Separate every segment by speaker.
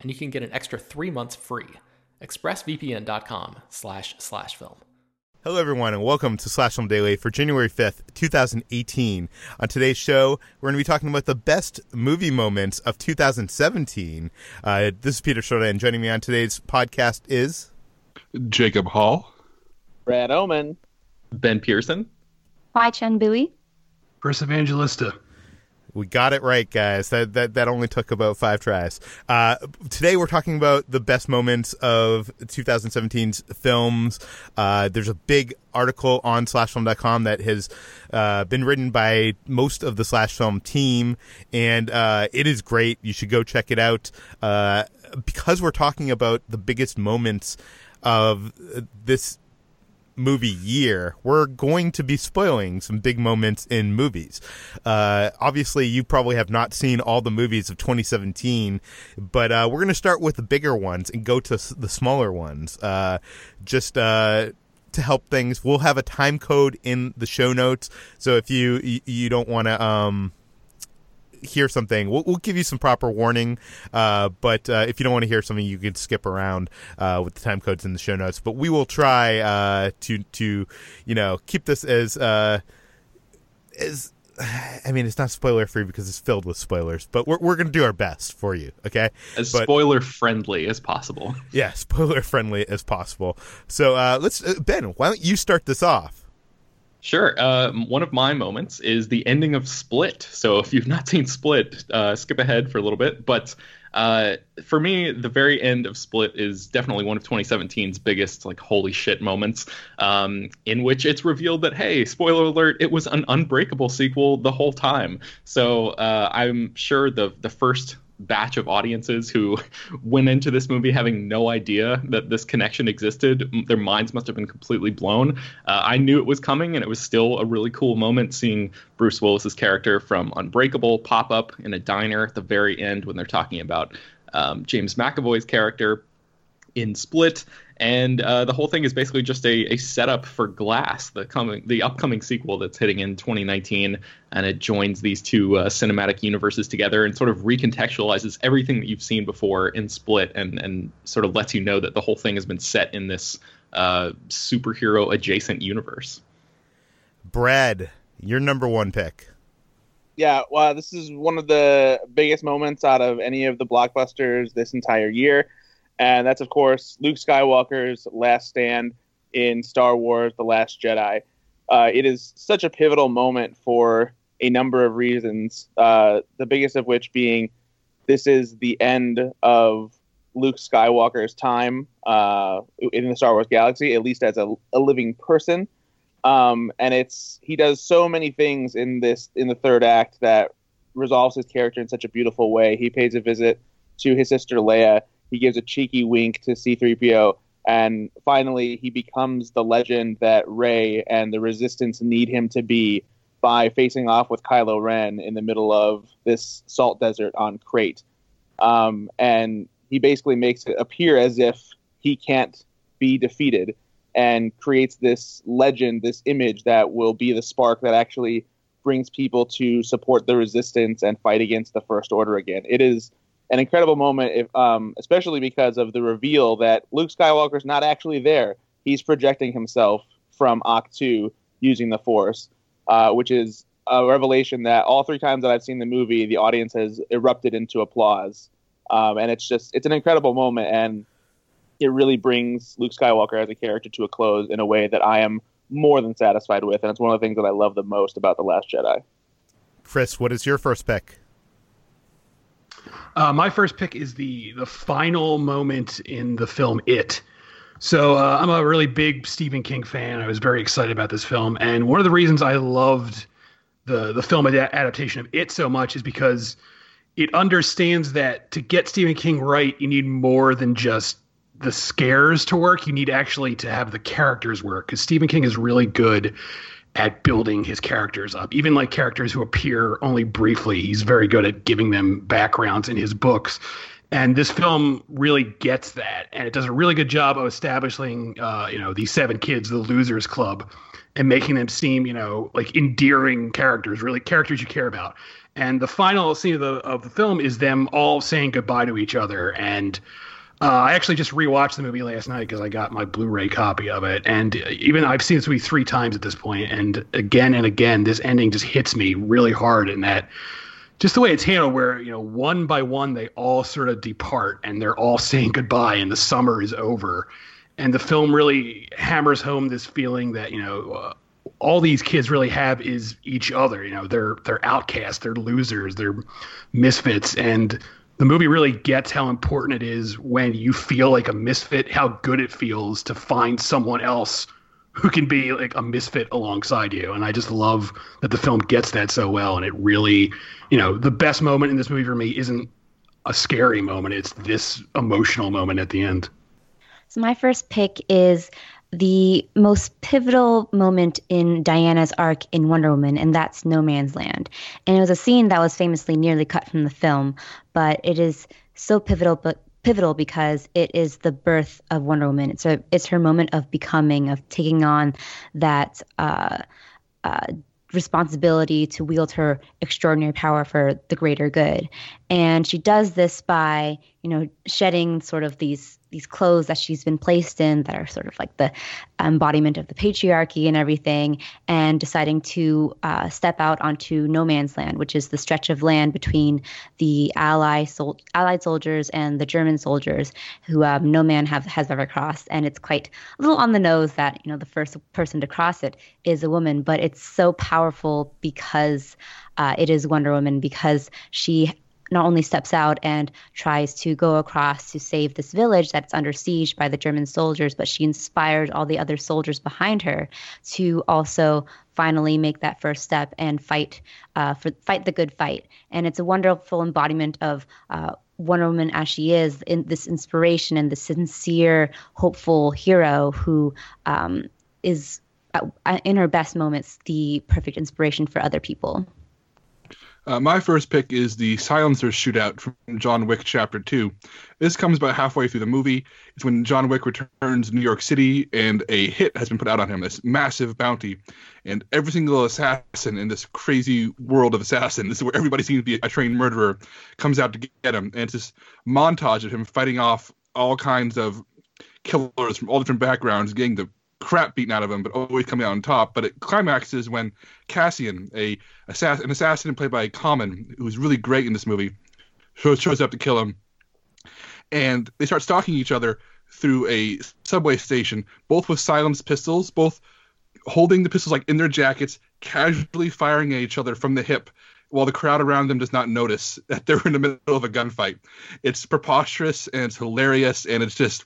Speaker 1: and you can get an extra three months free. ExpressVPN.com slash slash film.
Speaker 2: Hello, everyone, and welcome to Slash Film Daily for January 5th, 2018. On today's show, we're going to be talking about the best movie moments of 2017. Uh, this is Peter Sciretta, and joining me on today's podcast is
Speaker 3: Jacob Hall,
Speaker 4: Brad Oman,
Speaker 5: Ben Pearson,
Speaker 6: Hoai-Tran Bui,
Speaker 7: Chris Evangelista.
Speaker 2: We got it right, guys. That that that only took about five tries. Uh, today we're talking about the best moments of 2017's films. Uh, there's a big article on slashfilm.com that has uh, been written by most of the slash film team, and uh, it is great. You should go check it out. Uh, because we're talking about the biggest moments of this movie year, we're going to be spoiling some big moments in movies. Uh, obviously, you probably have not seen all the movies of 2017, but uh, we're going to start with the bigger ones and go to the smaller ones. Uh, just uh, to help things, we'll have a time code in the show notes. So if you you, you don't want to um, hear something, we'll, we'll give you some proper warning. Uh, but uh, if you don't want to hear something, you can skip around uh, with the time codes in the show notes. But we will try uh, to to you know keep this as uh, as. I mean, it's not spoiler free because it's filled with spoilers, but we're we're gonna do our best for you, okay?
Speaker 5: As
Speaker 2: but,
Speaker 5: spoiler friendly as possible.
Speaker 2: Yeah, spoiler friendly as possible. So uh, let's Ben, why don't you start this off?
Speaker 5: Sure. Uh, one of my moments is the ending of Split. So if you've not seen Split, uh, skip ahead for a little bit. But uh, for me, the very end of Split is definitely one of 2017's biggest, like, holy shit moments, um, in which it's revealed that, hey, spoiler alert, it was an Unbreakable sequel the whole time. So uh, I'm sure the the first batch of audiences who went into this movie having no idea that this connection existed. Their minds must have been completely blown. Uh, I knew it was coming, and it was still a really cool moment seeing Bruce Willis's character from Unbreakable pop up in a diner at the very end when they're talking about um, James McAvoy's character in Split, and uh, the whole thing is basically just a, a setup for Glass, the coming the upcoming sequel that's hitting in 2019, and it joins these two uh, cinematic universes together and sort of recontextualizes everything that you've seen before in Split, and and sort of lets you know that the whole thing has been set in this uh, superhero adjacent universe.
Speaker 2: Brad, your number one pick.
Speaker 4: Yeah, well, this is one of the biggest moments out of any of the blockbusters this entire year and that's of course Luke Skywalker's last stand in Star Wars: The Last Jedi. Uh, it is such a pivotal moment for a number of reasons. Uh, the biggest of which being this is the end of Luke Skywalker's time uh, in the Star Wars galaxy, at least as a, a living person. Um, and it's he does so many things in this in the third act that resolves his character in such a beautiful way. He pays a visit to his sister Leia he gives a cheeky wink to C3PO, and finally he becomes the legend that Rey and the Resistance need him to be by facing off with Kylo Ren in the middle of this salt desert on Crait. Um, and he basically makes it appear as if he can't be defeated and creates this legend, this image that will be the spark that actually brings people to support the resistance and fight against the First Order again. It is an incredible moment, if, um, especially because of the reveal that Luke Skywalker's not actually there. He's projecting himself from Ahch-To using the Force, uh, which is a revelation that all three times that I've seen the movie, the audience has erupted into applause. Um, and it's just, it's an incredible moment. And it really brings Luke Skywalker as a character to a close in a way that I am more than satisfied with. And it's one of the things that I love the most about The Last Jedi.
Speaker 2: Chris, what is your first pick?
Speaker 7: Uh, my first pick is the the final moment in the film It. So uh, I'm a really big Stephen King fan. I was very excited about this film, and one of the reasons I loved the the film ad- adaptation of It so much is because it understands that to get Stephen King right, you need more than just the scares to work. You need actually to have the characters work because Stephen King is really good at building his characters up. Even like characters who appear only briefly, he's very good at giving them backgrounds in his books. And this film really gets that, and it does a really good job of establishing, uh, you know, these seven kids, the losers club, and making them seem, you know, like endearing characters, really characters you care about. And the final scene of the of the film is them all saying goodbye to each other, and uh, I actually just rewatched the movie last night because I got my Blu-ray copy of it, and even I've seen this movie three times at this point, and again and again, this ending just hits me really hard in that just the way it's handled, where you know one by one they all sort of depart and they're all saying goodbye, and the summer is over, and the film really hammers home this feeling that you know. Uh, all these kids really have is each other. You know, they're they're outcasts, they're losers, they're misfits, and the movie really gets how important it is when you feel like a misfit, how good it feels to find someone else who can be like a misfit alongside you. And I just love that the film gets that so well. And it really, you know, the best moment in this movie for me isn't a scary moment, it's this emotional moment at the end.
Speaker 6: So my first pick is the most pivotal moment in Diana's arc in Wonder Woman, and that's No Man's Land. And it was a scene that was famously nearly cut from the film, but it is so pivotal, but pivotal because it is the birth of Wonder Woman. It's a, it's her moment of becoming, of taking on that uh, uh, responsibility to wield her extraordinary power for the greater good. And she does this by, you know, shedding sort of these these clothes that she's been placed in that are sort of like the embodiment of the patriarchy and everything, and deciding to uh, step out onto no man's land, which is the stretch of land between the ally sol- allied soldiers and the German soldiers, who um, no man have, has ever crossed. And it's quite a little on the nose that you know the first person to cross it is a woman, but it's so powerful because uh, it is Wonder Woman because she not only steps out and tries to go across to save this village that's under siege by the German soldiers, but she inspires all the other soldiers behind her to also finally make that first step and fight uh, for fight the good fight. And it's a wonderful embodiment of. Uh, Wonder Woman as she is, in this inspiration and the sincere, hopeful hero who um, is, uh, in her best moments, the perfect inspiration for other people.
Speaker 3: Uh, my first pick is the Silencer shootout from John Wick Chapter 2. This comes about halfway through the movie. It's when John Wick returns to New York City and a hit has been put out on him, this massive bounty. And every single assassin in this crazy world of assassins, this is where everybody seems to be a trained murderer, comes out to get him. And it's this montage of him fighting off all kinds of killers from all different backgrounds, getting the crap beaten out of him, but always coming out on top. But it climaxes when Cassian, a assassin, an assassin played by Common, who's really great in this movie, shows, shows up to kill him, and they start stalking each other through a subway station, both with silenced pistols, both holding the pistols like in their jackets, casually firing at each other from the hip. While the crowd around them does not notice that they're in the middle of a gunfight. It's preposterous and it's hilarious and it's just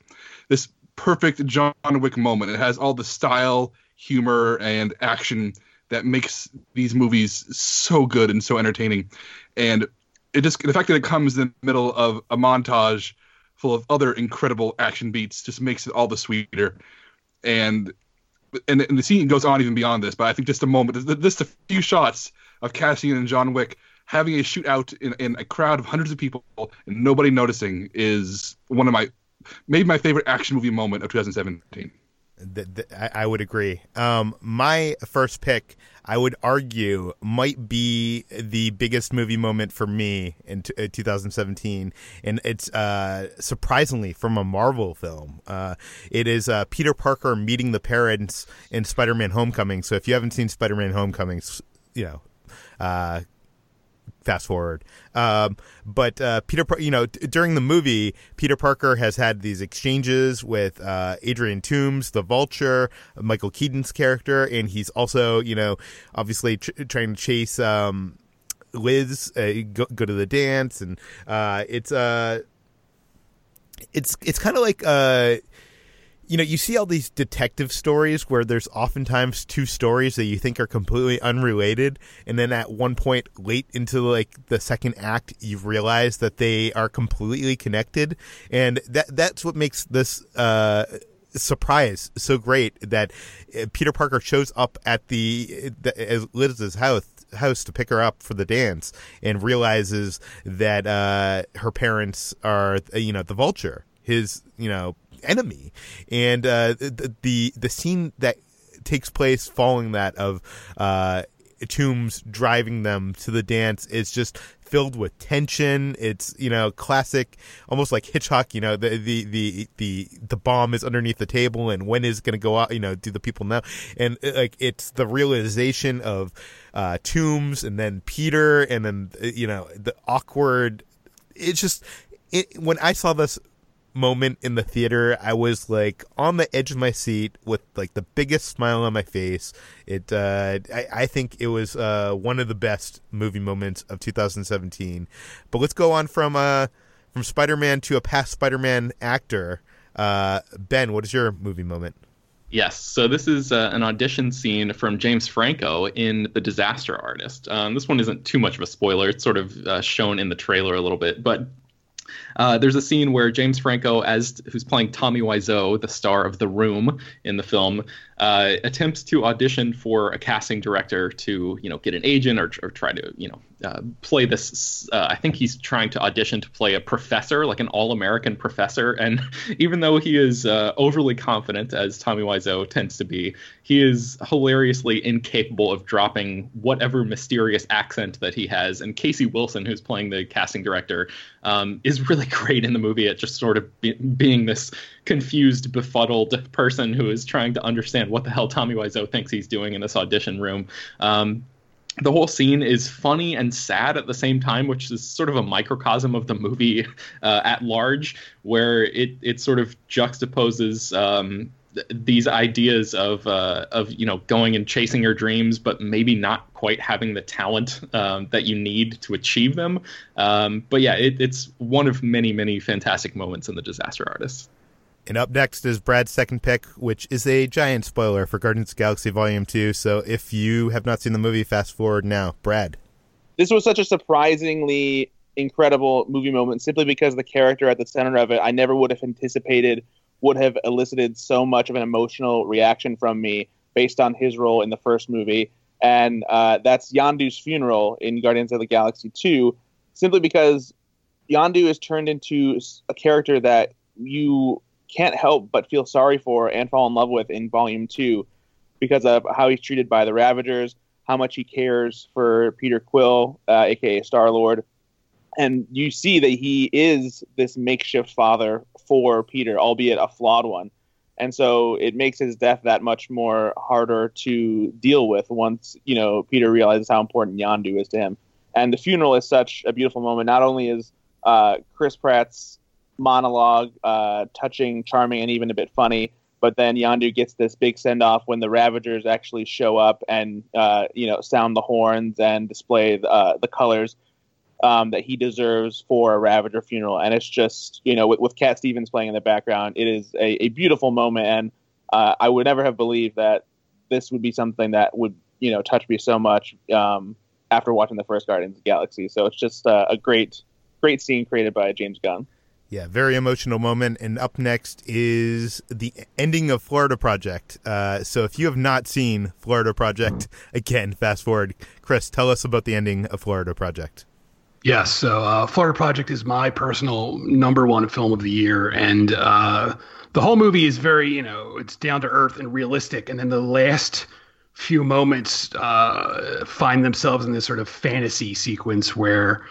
Speaker 3: this perfect John Wick moment. It has all the style, humor, and action that makes these movies so good and so entertaining. And it just the fact that it comes in the middle of a montage full of other incredible action beats just makes it all the sweeter. And and, and the scene goes on even beyond this, but I think just a moment, just a few shots of Cassian and John Wick having a shootout in, in a crowd of hundreds of people and nobody noticing is one of my maybe my favorite action movie moment of 2017.
Speaker 2: th- th- I, would agree. Um, my first pick, I would argue, might be the biggest movie moment for me in t- uh, 2017, and it's uh, surprisingly from a Marvel film. Uh, it is uh, Peter Parker meeting the parents in Spider-Man: Homecoming. So if you haven't seen Spider-Man: Homecoming, you know. Fast forward. Um, but uh, Peter, you know, t- during the movie, Peter Parker has had these exchanges with uh, Adrian Toomes, the Vulture, Michael Keaton's character, and he's also, you know, obviously tr- trying to chase um, Liz, uh, go, go to the dance, and uh, it's uh, it's it's kind of like uh you know, you see all these detective stories where there's oftentimes two stories that you think are completely unrelated, and then at one point late into like the second act, you realize that they are completely connected, and that that's what makes this uh, surprise so great. That uh, Peter Parker shows up at the, the as Liz's house house to pick her up for the dance, and realizes that uh, her parents are you know the Vulture, his you know enemy, and uh, the, the the scene that takes place following that of uh, Toomes driving them to the dance is just filled with tension. It's you know classic, almost like Hitchcock. You know the the the the the bomb is underneath the table, and when is it going to go out? You know, do the people know? And uh, like it's the realization of uh, Toomes, and then Peter, and then uh, you know the awkward. It's just it, when I saw this moment in the theater i was like on the edge of my seat with like the biggest smile on my face. It uh i, I think it was uh one of the best movie moments of 2017 but let's go on from uh from spider-man to a past spider-man actor. Uh ben what is your movie moment?
Speaker 5: Yes, so this is uh, an audition scene from James Franco in The Disaster Artist. Um, this one isn't too much of a spoiler; it's sort of uh, shown in the trailer a little bit, but uh, there's a scene where James Franco, as who's playing Tommy Wiseau, the star of The Room in the film, uh, attempts to audition for a casting director to, you know, get an agent or, or try to, you know, uh, play this. Uh, I think he's trying to audition to play a professor, like an all-American professor. And even though he is uh, overly confident, as Tommy Wiseau tends to be, he is hilariously incapable of dropping whatever mysterious accent that he has. And Casey Wilson, who's playing the casting director, um, is really great in the movie at just sort of be- being this confused, befuddled person who is trying to understand what the hell Tommy Wiseau thinks he's doing in this audition room. Um, the whole scene is funny and sad at the same time, which is sort of a microcosm of the movie uh, at large, where it it sort of juxtaposes um, th- these ideas of uh, of you know going and chasing your dreams, but maybe not quite having the talent um, that you need to achieve them. Um, but yeah, it, it's one of many many fantastic moments in the Disaster Artist.
Speaker 2: And up next is Brad's second pick, which is a giant spoiler for Guardians of the Galaxy Volume 2. So if you have not seen the movie, fast forward now. Brad.
Speaker 4: This was such a surprisingly incredible movie moment simply because the character at the center of it, I never would have anticipated would have elicited so much of an emotional reaction from me based on his role in the first movie. And uh, that's Yondu's funeral in Guardians of the Galaxy 2, simply because Yondu is turned into a character that you can't help but feel sorry for and fall in love with in Volume 2 because of how he's treated by the Ravagers, how much he cares for Peter Quill, uh, aka Star Lord, and you see that he is this makeshift father for Peter, albeit a flawed one. And so it makes his death that much more harder to deal with once you know Peter realizes how important Yondu is to him. And the funeral is such a beautiful moment. Not only is uh, Chris Pratt's monologue uh, touching, charming, and even a bit funny, but then Yondu gets this big send off when the Ravagers actually show up and uh, you know sound the horns and display the, uh, the colors um, that he deserves for a Ravager funeral. And it's just you know with, with Cat Stevens playing in the background, it is a, a beautiful moment. And uh, I would never have believed that this would be something that would you know touch me so much um, after watching the first Guardians of the Galaxy. So it's just uh, a great great scene created by James Gunn.
Speaker 2: Yeah, very emotional moment. And up next is the ending of Florida Project. Uh, so if you have not seen Florida Project, again, fast forward. Chris, tell us about the ending of Florida Project.
Speaker 7: Yes, so uh, Florida Project is my personal number one film of the year, and uh, the whole movie is very, you know, it's down to earth and realistic, and then the last few moments uh, find themselves in this sort of fantasy sequence where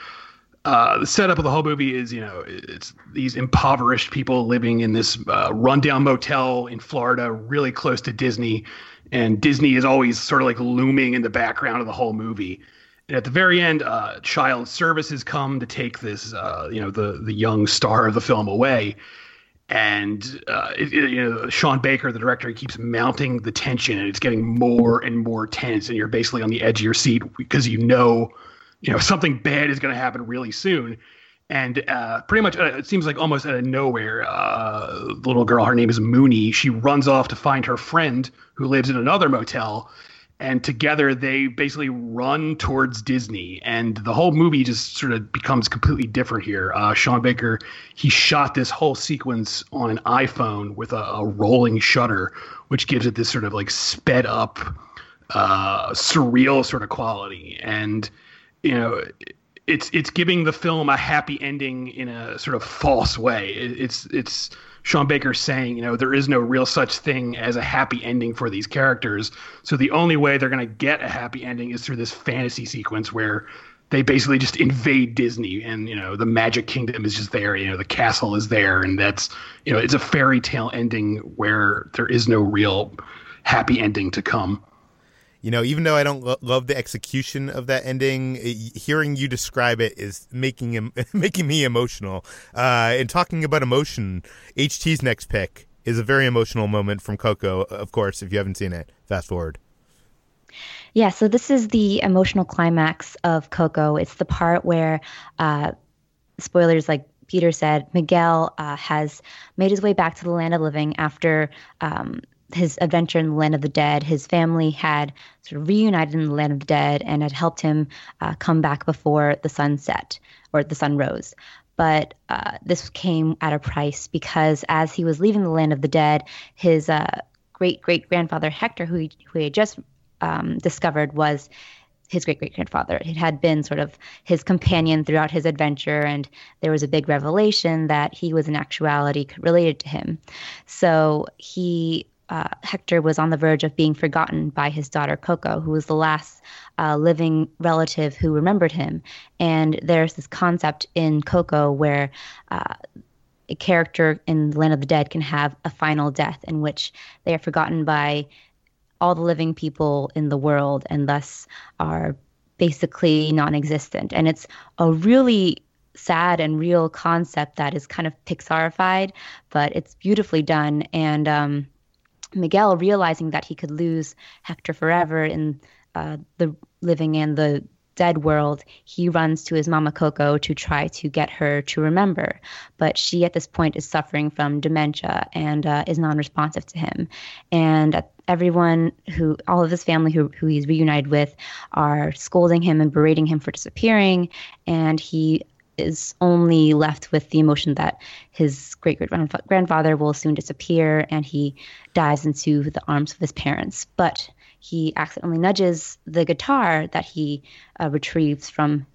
Speaker 7: uh, the setup of the whole movie is, you know, it's these impoverished people living in this uh, rundown motel in Florida, really close to Disney, and Disney is always sort of like looming in the background of the whole movie. And at the very end, uh, child services come to take this, uh, you know, the the young star of the film away, and uh, it, you know, Sean Baker, the director, he keeps mounting the tension, and it's getting more and more tense, and you're basically on the edge of your seat because you know you know something bad is going to happen really soon. And uh, pretty much uh, it seems like almost out of nowhere uh, the little girl her name is Moonee. She runs off to find her friend who lives in another motel. And together they basically run towards disney. And the whole movie just sort of becomes completely different here. Uh, sean baker he shot this whole sequence on an iphone with a, a rolling shutter which gives it this sort of like sped up uh, surreal sort of quality. And you know it's it's giving the film a happy ending in a sort of false way. It's it's Sean Baker saying, you know, there is no real such thing as a happy ending for these characters. So the only way they're going to get a happy ending is through this fantasy sequence where they basically just invade Disney and, you know, the Magic Kingdom is just there, you know, the castle is there and that's, you know, it's a fairy tale ending where there is no real happy ending to come
Speaker 2: you know, even though I don't lo- love the execution of that ending, hearing you describe it is making him making me emotional. Uh, and talking about emotion, HT's next pick is a very emotional moment from Coco. Of course, if you haven't seen it, fast forward.
Speaker 6: Yeah, so this is the emotional climax of Coco. It's the part where, uh, spoilers, like Peter said, Miguel uh, has made his way back to the land of living after um, his adventure in the land of the dead, his family had sort of reunited in the land of the dead and had helped him uh, come back before the sun set or the sun rose. But uh, this came at a price because as he was leaving the land of the dead, his uh, great great grandfather Hector, who he, who he had just um, discovered was his great great grandfather. It had been sort of his companion throughout his adventure, and there was a big revelation that he was in actuality related to him. So he uh, Hector was on the verge of being forgotten by his daughter Coco, who was the last uh, living relative who remembered him. And there's this concept in Coco where uh, a character in the Land of the Dead can have a final death in which they are forgotten by all the living people in the world and thus are basically non existent. And it's a really sad and real concept that is kind of Pixarified, but it's beautifully done. And, um, Miguel, realizing that he could lose Hector forever in uh, the living and the dead world, he runs to his mama Coco to try to get her to remember. But she, at this point, is suffering from dementia and uh, is non responsive to him. And everyone who, all of his family who, who he's reunited with, are scolding him and berating him for disappearing. And he is only left with the emotion that his great great grandfather will soon disappear and he dives into the arms of his parents. But he accidentally nudges the guitar that he uh, retrieves from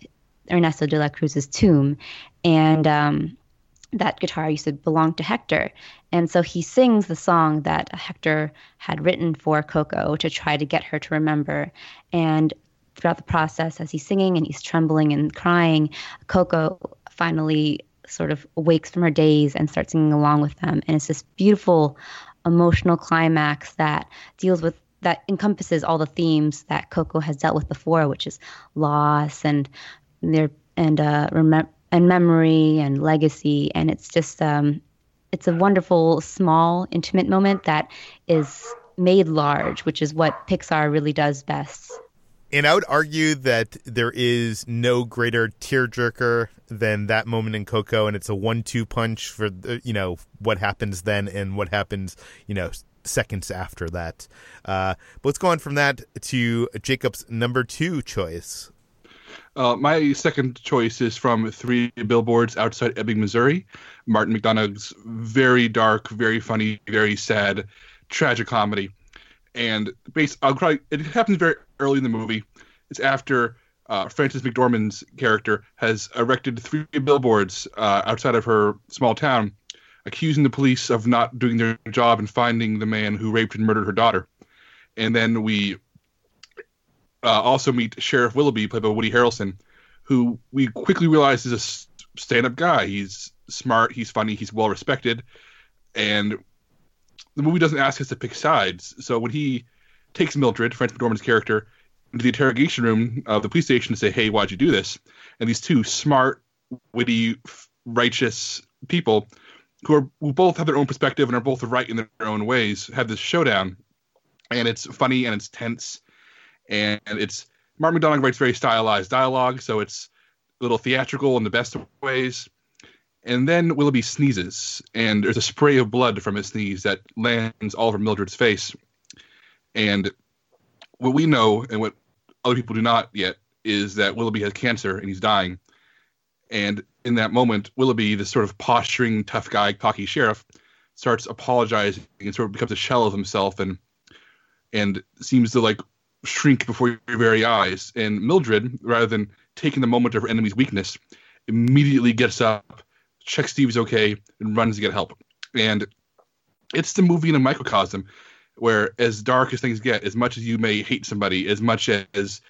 Speaker 6: Ernesto de la Cruz's tomb. And um, that guitar used to belong to Hector. And so he sings the song that Hector had written for Coco to try to get her to remember. And throughout the process as he's singing and he's trembling and crying, Coco finally sort of wakes from her daze and starts singing along with them. And it's this beautiful emotional climax that deals with that encompasses all the themes that Coco has dealt with before, which is loss and their and uh, remem- and memory and legacy. And it's just um, it's a wonderful, small, intimate moment that is made large, which is what Pixar really does best.
Speaker 2: And I would argue that there is no greater tearjerker than that moment in Coco, and it's a one-two punch for you know what happens then and what happens you know seconds after that. Uh, but let's go on from that to Jacob's number two choice.
Speaker 3: Uh, my second choice is from Three Billboards Outside Ebbing, Missouri. Martin McDonagh's very dark, very funny, very sad, tragic comedy and base I'll probably it happens very early in the movie. It's after uh, Frances McDormand's character has erected three billboards uh, outside of her small town, accusing the police of not doing their job and finding the man who raped and murdered her daughter. And then we uh, also meet Sheriff Willoughby, played by Woody Harrelson, who we quickly realize is a stand-up guy. He's smart, he's funny, he's well respected, and the movie doesn't ask us to pick sides. So when he takes Mildred, Frances McDormand's character, into the interrogation room of the police station to say, "Hey, why'd you do this?" and these two smart, witty, righteous people who are who both have their own perspective and are both right in their own ways have this showdown, and it's funny and it's tense, and it's Martin McDonagh writes very stylized dialogue, so it's a little theatrical in the best of ways. And then Willoughby sneezes, and there's a spray of blood from his sneeze that lands all over Mildred's face. And what we know and what other people do not yet is that Willoughby has cancer and he's dying. And in that moment, Willoughby, this sort of posturing, tough guy, cocky sheriff, starts apologizing and sort of becomes a shell of himself and and seems to like shrink before your very eyes. And Mildred, rather than taking the moment of her enemy's weakness, immediately gets up, checks Steve's okay, and runs to get help. And it's the movie in a microcosm where as dark as things get, as much as you may hate somebody, as much as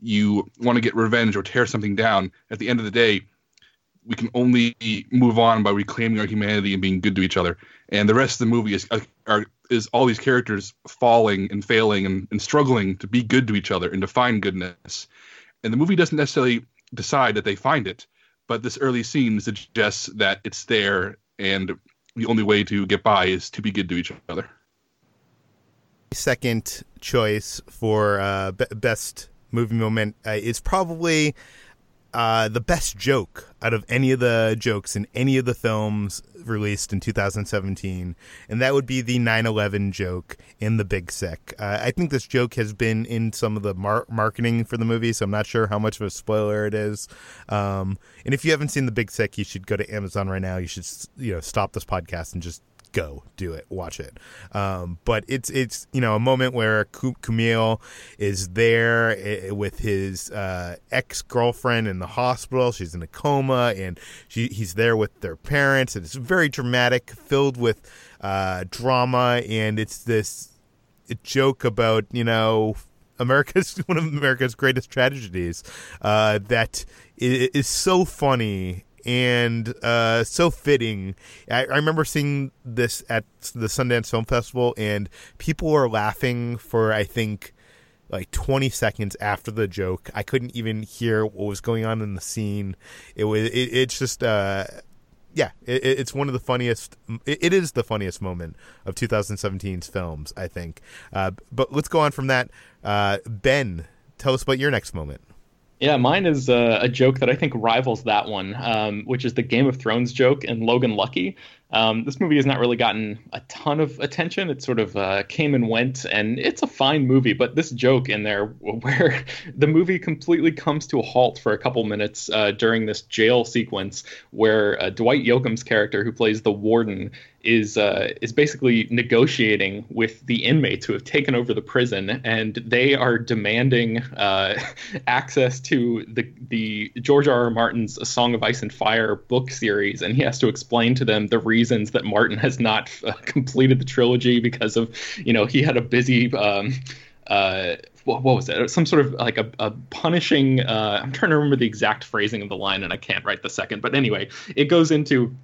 Speaker 3: you want to get revenge or tear something down, at the end of the day, we can only move on by reclaiming our humanity and being good to each other. And the rest of the movie is uh, are, is all these characters falling and failing and, and struggling to be good to each other and to find goodness. And the movie doesn't necessarily decide that they find it, but this early scene suggests that it's there, and the only way to get by is to be good to each other
Speaker 2: second choice for uh, b- best movie moment uh, is probably uh, the best joke out of any of the jokes in any of the films released in 2017, and that would be the 9/11 joke in The Big Sick. Uh, I think this joke has been in some of the mar- marketing for the movie, so I'm not sure how much of a spoiler it is. Um, and if you haven't seen The Big Sick, you should go to Amazon right now. You should you know stop this podcast and just go do it, watch it. Um, but it's it's you know a moment where Kumail is there eh, with his uh, ex girlfriend in the hospital. She's in a coma, and she, he's there with their parents, and it's very dramatic, filled with uh, drama, and it's this joke about you know America's one of America's greatest tragedies uh, that is so funny and uh, so fitting. I, I, remember seeing this at the Sundance Film Festival, and people were laughing for I think like 20 seconds after the joke. I couldn't even hear what was going on in the scene. It was it, it's just uh, yeah, it, it's one of the funniest. It, is the funniest moment of 2017's films, I think. Uh, but let's go on from that. Uh, ben, tell us about your next moment.
Speaker 5: Yeah, mine is uh, a joke that I think rivals that one, um, which is the Game of Thrones joke in Logan Lucky. Um, this movie has not really gotten a ton of attention. It sort of uh, came and went, and it's a fine movie. But this joke in there, where the movie completely comes to a halt for a couple minutes uh, during this jail sequence, where uh, Dwight Yoakam's character, who plays the warden, is uh, is basically negotiating with the inmates who have taken over the prison, and they are demanding uh, access to the the George R. R. Martin's A Song of Ice and Fire book series, and he has to explain to them the reasons that Martin has not uh, completed the trilogy because of you know he had a busy. Um, uh, what, what, was it? Some sort of like a, a punishing. Uh, I'm trying to remember the exact phrasing of the line, and I can't write the second. But anyway, it goes into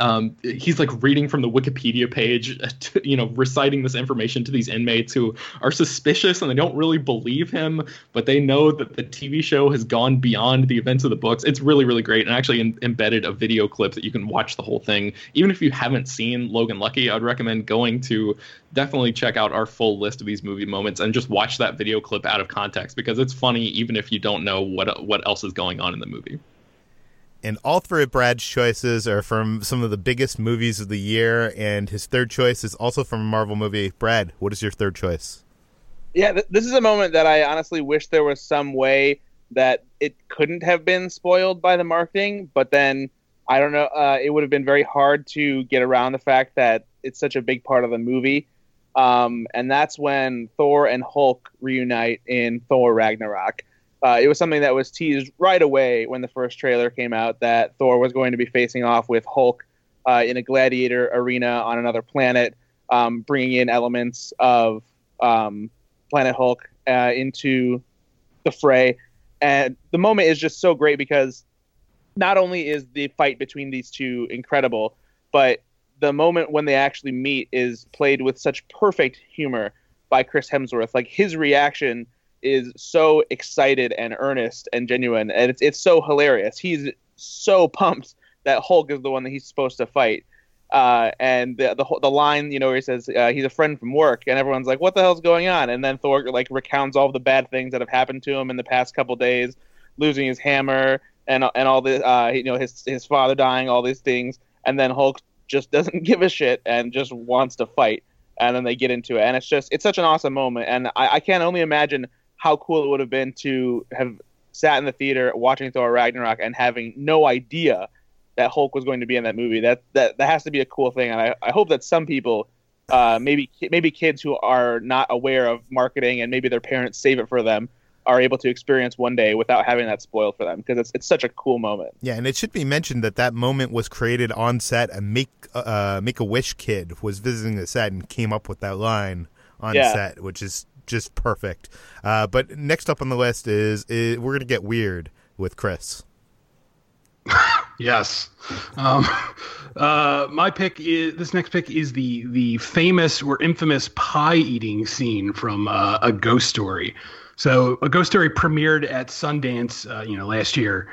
Speaker 5: um, he's like reading from the Wikipedia page, to, you know, reciting this information to these inmates who are suspicious and they don't really believe him, but they know that the TV show has gone beyond the events of the books. It's really, really great, and actually in, embedded a video clip that you can watch the whole thing. Even if you haven't seen Logan Lucky, I would recommend going to definitely check out our full list of these movie moments and just watch that video clip out of context because it's funny even if you don't know what what else is going on in the movie
Speaker 2: and all three of Brad's choices are from some of the biggest movies of the year, and his third choice is also from a Marvel movie. Brad, what is your third choice?
Speaker 4: Yeah, th- this is a moment that I honestly wish there was some way that it couldn't have been spoiled by the marketing, but then I don't know, uh, it would have been very hard to get around the fact that it's such a big part of the movie. Um, and that's when Thor and Hulk reunite in Thor Ragnarok. Uh, it was something that was teased right away when the first trailer came out that Thor was going to be facing off with Hulk uh, in a gladiator arena on another planet, um, bringing in elements of um, Planet Hulk uh, into the fray. And the moment is just so great because not only is the fight between these two incredible, but the moment when they actually meet is played with such perfect humor by Chris Hemsworth. Like his reaction is so excited and earnest and genuine, and it's it's so hilarious. He's so pumped that Hulk is the one that he's supposed to fight. Uh, and the, the the line, you know, where he says uh, he's a friend from work, and everyone's like, "What the hell's going on?" And then Thor like recounts all the bad things that have happened to him in the past couple days, losing his hammer and and all the uh, you know his his father dying, all these things, and then Hulk just doesn't give a shit and just wants to fight, and then they get into it, and it's just it's such an awesome moment, and I, I can't only imagine how cool it would have been to have sat in the theater watching Thor Ragnarok and having no idea that Hulk was going to be in that movie. That that that has to be a cool thing, and I, I hope that some people, uh, maybe maybe kids who are not aware of marketing and maybe their parents save it for them, are able to experience one day without having that spoiled for them because it's it's such a cool moment.
Speaker 2: Yeah, and it should be mentioned that that moment was created on set. A make uh, make a wish kid was visiting the set and came up with that line on
Speaker 4: Yeah.
Speaker 2: set, which is just perfect. Uh, but next up on the list is, is we're gonna get weird with Chris.
Speaker 7: Yes. Um, uh, my pick is this next pick is the the famous or infamous pie eating scene from uh, a Ghost Story. So a Ghost Story premiered at Sundance, uh, you know, last year,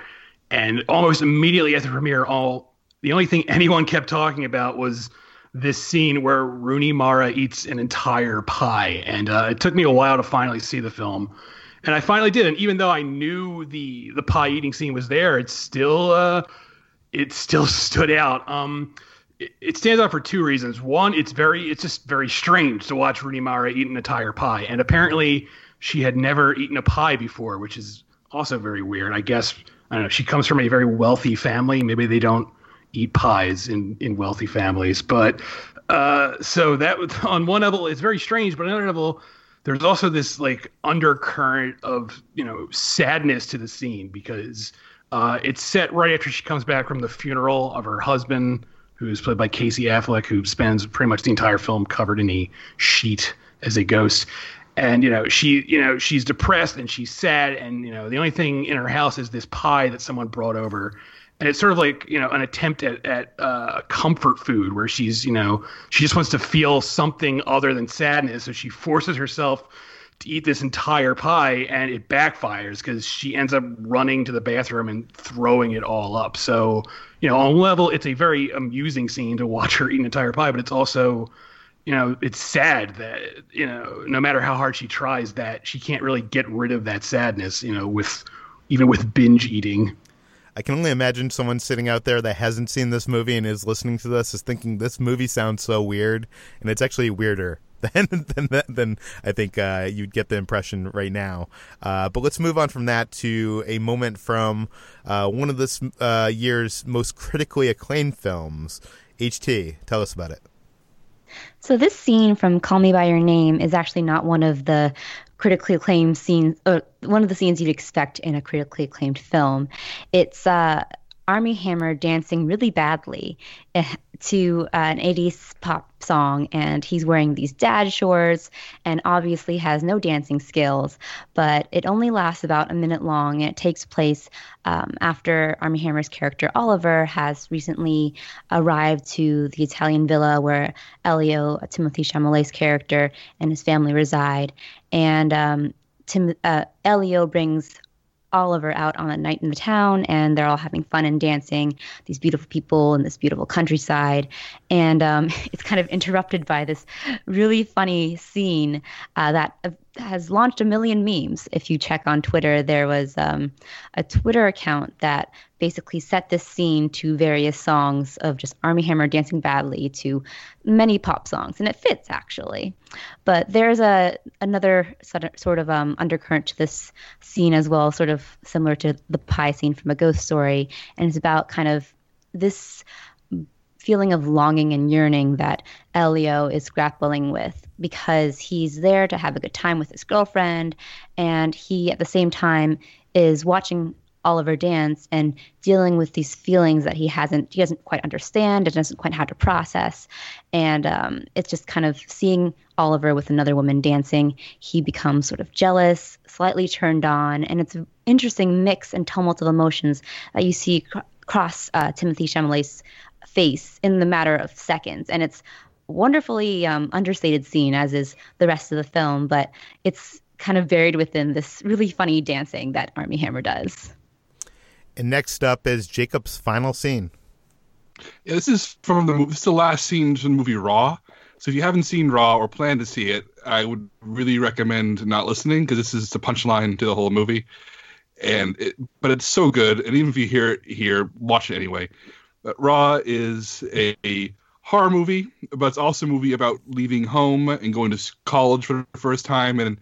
Speaker 7: and almost immediately after the premiere, all the only thing anyone kept talking about was this scene where Rooney Mara eats an entire pie, and uh, it took me a while to finally see the film and I finally did. And even though I knew the the pie eating scene was there, it still uh, it still stood out. Um, it, it stands out for two reasons. One, it's very it's just very strange to watch Rooney Mara eat an entire pie, and apparently she had never eaten a pie before, which is also very weird. I guess I don't know. She comes from a very wealthy family. Maybe they don't eat pies in in wealthy families, but uh, so that on one level it's very strange, but on another level there's also this like undercurrent of you know sadness to the scene because uh, it's set right after she comes back from the funeral of her husband, who's played by Casey Affleck, who spends pretty much the entire film covered in a sheet as a ghost. And you know she, you know she's depressed and she's sad, and you know the only thing in her house is this pie that someone brought over, and it's sort of like you know an attempt at at uh, comfort food where she's you know she just wants to feel something other than sadness, so she forces herself to eat this entire pie, and it backfires because she ends up running to the bathroom and throwing it all up. So you know on level, it's a very amusing scene to watch her eat an entire pie, but it's also you know it's sad that you know no matter how hard she tries that she can't really get rid of that sadness you know with even with binge eating
Speaker 2: I can only imagine someone sitting out there that hasn't seen this movie and is listening to this is thinking this movie sounds so weird, and it's actually weirder than than, than I think uh, you'd get the impression right now. Uh, but let's move on from that to a moment from uh, one of this uh, year's most critically acclaimed films. HT, tell us about it.
Speaker 6: So this scene from Call Me by Your Name is actually not one of the critically acclaimed scenes, or one of the scenes you'd expect in a critically acclaimed film. It's uh, Armie Hammer dancing really badly eh, to uh, an 80s pop song, and he's wearing these dad shorts and obviously has no dancing skills. But it only lasts about a minute long, and it takes place um, after Armie Hammer's character Oliver has recently arrived to the Italian villa where Elio, Timothée Chalamet's character, and his family reside. And um, Tim, uh, Elio brings Oliver out on a night in the town, and they're all having fun and dancing. These beautiful people in this beautiful countryside, and um, it's kind of interrupted by this really funny scene uh, that uh, has launched a million memes. If you check on Twitter, there was um, a Twitter account that basically set this scene to various songs of just Armie Hammer dancing badly to many pop songs, and it fits actually. But there's a another sort of, um, undercurrent to this scene as well, sort of similar to the pie scene from a ghost story, and it's about kind of this feeling of longing and yearning that Elio is grappling with because he's there to have a good time with his girlfriend and he at the same time is watching Oliver dance and dealing with these feelings that he hasn't, he doesn't quite understand, and doesn't quite how to process. And um, it's just kind of seeing Oliver with another woman dancing. He becomes sort of jealous, slightly turned on, and it's an interesting mix and tumult of emotions that you see cr- cross uh, Timothée Chalamet's face in the matter of seconds. And it's wonderfully um, understated scene, as is the rest of the film, but it's kind of buried within this really funny dancing that Armie Hammer does.
Speaker 2: And next up is Jacob's final scene.
Speaker 3: Yeah, this is from the movie. This is the last scene from the movie Raw. So if you haven't seen Raw or plan to see it, I would really recommend not listening because this is the punchline to the whole movie. And it, but it's so good, and even if you hear it here, watch it anyway. But Raw is a, a horror movie, but it's also a movie about leaving home and going to college for the first time, and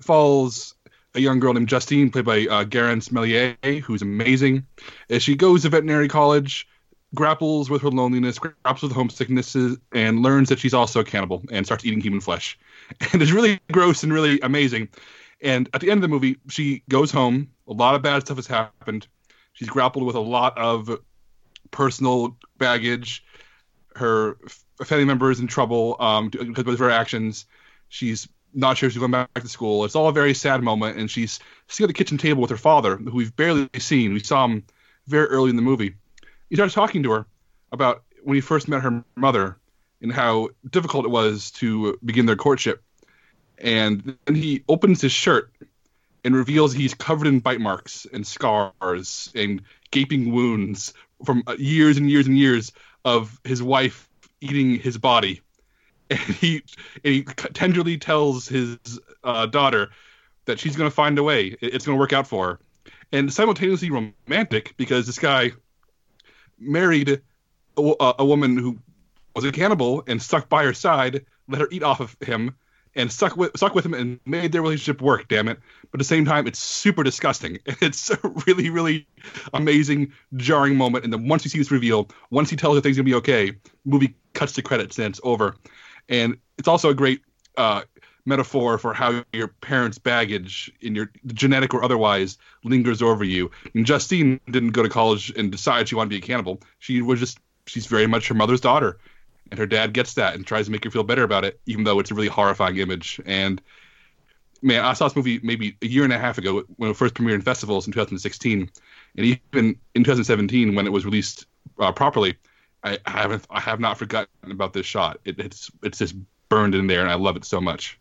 Speaker 3: follows a young girl named Justine, played by uh, Garance Marillier, who's amazing. As she goes to veterinary college, grapples with her loneliness, grapples with homesicknesses, and learns that she's also a cannibal and starts eating human flesh. And it's really gross and really amazing. And at the end of the movie, she goes home. A lot of bad stuff has happened. She's grappled with a lot of personal baggage. Her family member is in trouble um, because of her actions. She's not sure she's going back to school. It's all a very sad moment, and she's sitting at the kitchen table with her father, who we've barely seen. We saw him very early in the movie. He starts talking to her about when he first met her mother and how difficult it was to begin their courtship. And then he opens his shirt and reveals he's covered in bite marks and scars and gaping wounds from years and years and years of his wife eating his body. And he, and he tenderly tells his uh, daughter that she's going to find a way. It's going to work out for her. And simultaneously romantic because this guy married a, a woman who was a cannibal and stuck by her side, let her eat off of him, and stuck with stuck with him and made their relationship work. Damn it! But at the same time, it's super disgusting. It's a really, really amazing, jarring moment. And then once you see this reveal, once he tells her things gonna be okay, movie cuts to credits and it's over. And it's also a great uh, metaphor for how your parents' baggage, in your genetic or otherwise, lingers over you. And Justine didn't go to college and decide she wanted to be a cannibal. She was just she's very much her mother's daughter, and her dad gets that and tries to make her feel better about it, even though it's a really horrifying image. And man, I saw this movie maybe a year and a half ago when it first premiered in festivals in 2016, and even in 2017 when it was released uh, properly. I, haven't I have not forgotten about this shot. It, it's it's just burned in there, and I love it so much.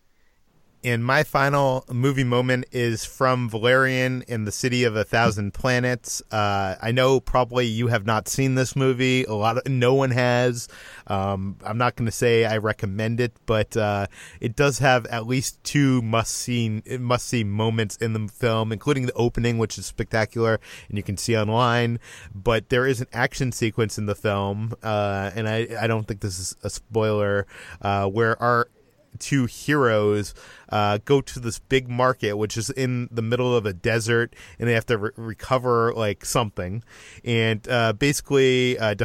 Speaker 2: And my final movie moment is from Valerian in the City of a Thousand Planets. Uh, I know probably you have not seen this movie. A lot of no one has. Um, I'm not going to say I recommend it, but uh, it does have at least two must see must see moments in the film, including the opening, which is spectacular, and you can see online. But there is an action sequence in the film, uh, and I I don't think this is a spoiler, uh, where our two heroes uh, go to this big market, which is in the middle of a desert, and they have to re- recover like something. And uh, basically, uh,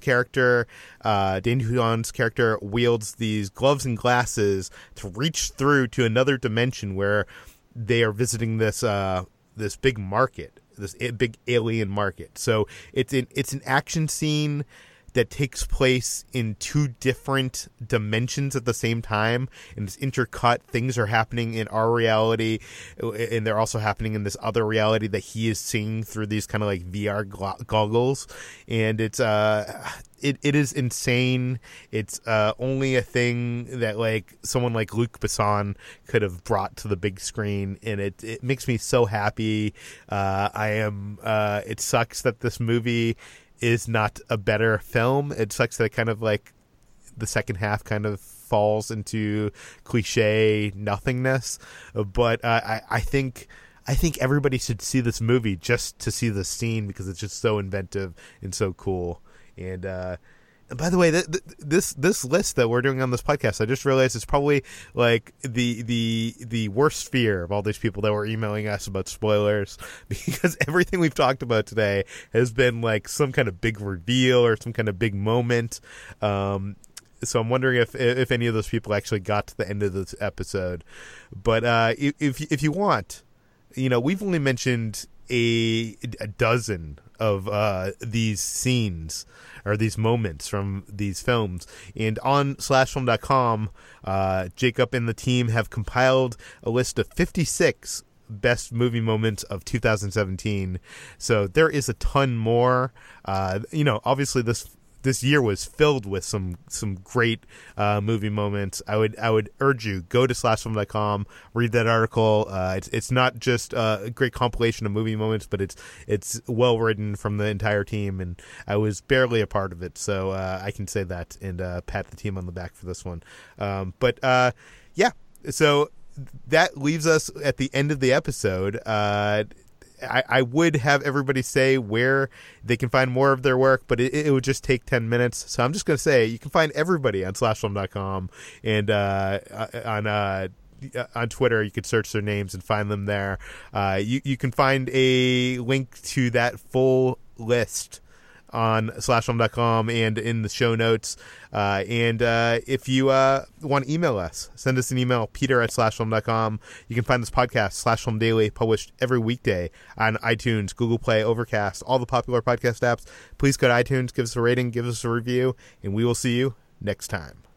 Speaker 2: character, uh, DeHaan's character, wields these gloves and glasses to reach through to another dimension where they are visiting this uh, this big market, this big alien market. So it's an it's an action scene that takes place in two different dimensions at the same time and it's intercut things are happening in our reality and they're also happening in this other reality that he is seeing through these kind of like VR goggles and it's uh it, it is insane. It's uh, only a thing that like someone like Luc Besson could have brought to the big screen, and it it makes me so happy. Uh, I am. Uh, it sucks that this movie is not a better film. It sucks that it kind of like the second half kind of falls into cliche nothingness. But uh, I I think. I think everybody should see this movie just to see the scene because it's just so inventive and so cool. And uh, by the way, th- th- this this list that we're doing on this podcast, I just realized it's probably like the the the worst fear of all these people that were emailing us about spoilers because everything we've talked about today has been like some kind of big reveal or some kind of big moment. Um, so I'm wondering if if any of those people actually got to the end of this episode. But uh, if if you want, you know, we've only mentioned a, a dozen of uh, these scenes or these moments from these films. And on slashfilm.com, uh, Jacob and the team have compiled a list of 56 best movie moments of 2017. So there is a ton more. Uh, you know, obviously this this year was filled with some some great uh, movie moments. I would I would urge you go to slashfilm.com, read that article. Uh, it's it's not just a great compilation of movie moments, but it's it's well written from the entire team, and I was barely a part of it, so uh, I can say that and uh, pat the team on the back for this one. Um, but uh, yeah, so that leaves us at the end of the episode. Uh, I, I would have everybody say where they can find more of their work, but it, it would just take 10 minutes. So I'm just going to say you can find everybody on slashfilm.com and uh, uh on uh, on Twitter. You could search their names and find them there. Uh, you, you can find a link to that full list on slashfilm.com and in the show notes. Uh, and uh, if you uh, want to email us, send us an email, peter at slashfilm.com. You can find this podcast, Slash Film Daily, published every weekday on iTunes, Google Play, Overcast, all the popular podcast apps. Please go to iTunes, give us a rating, give us a review, and we will see you next time.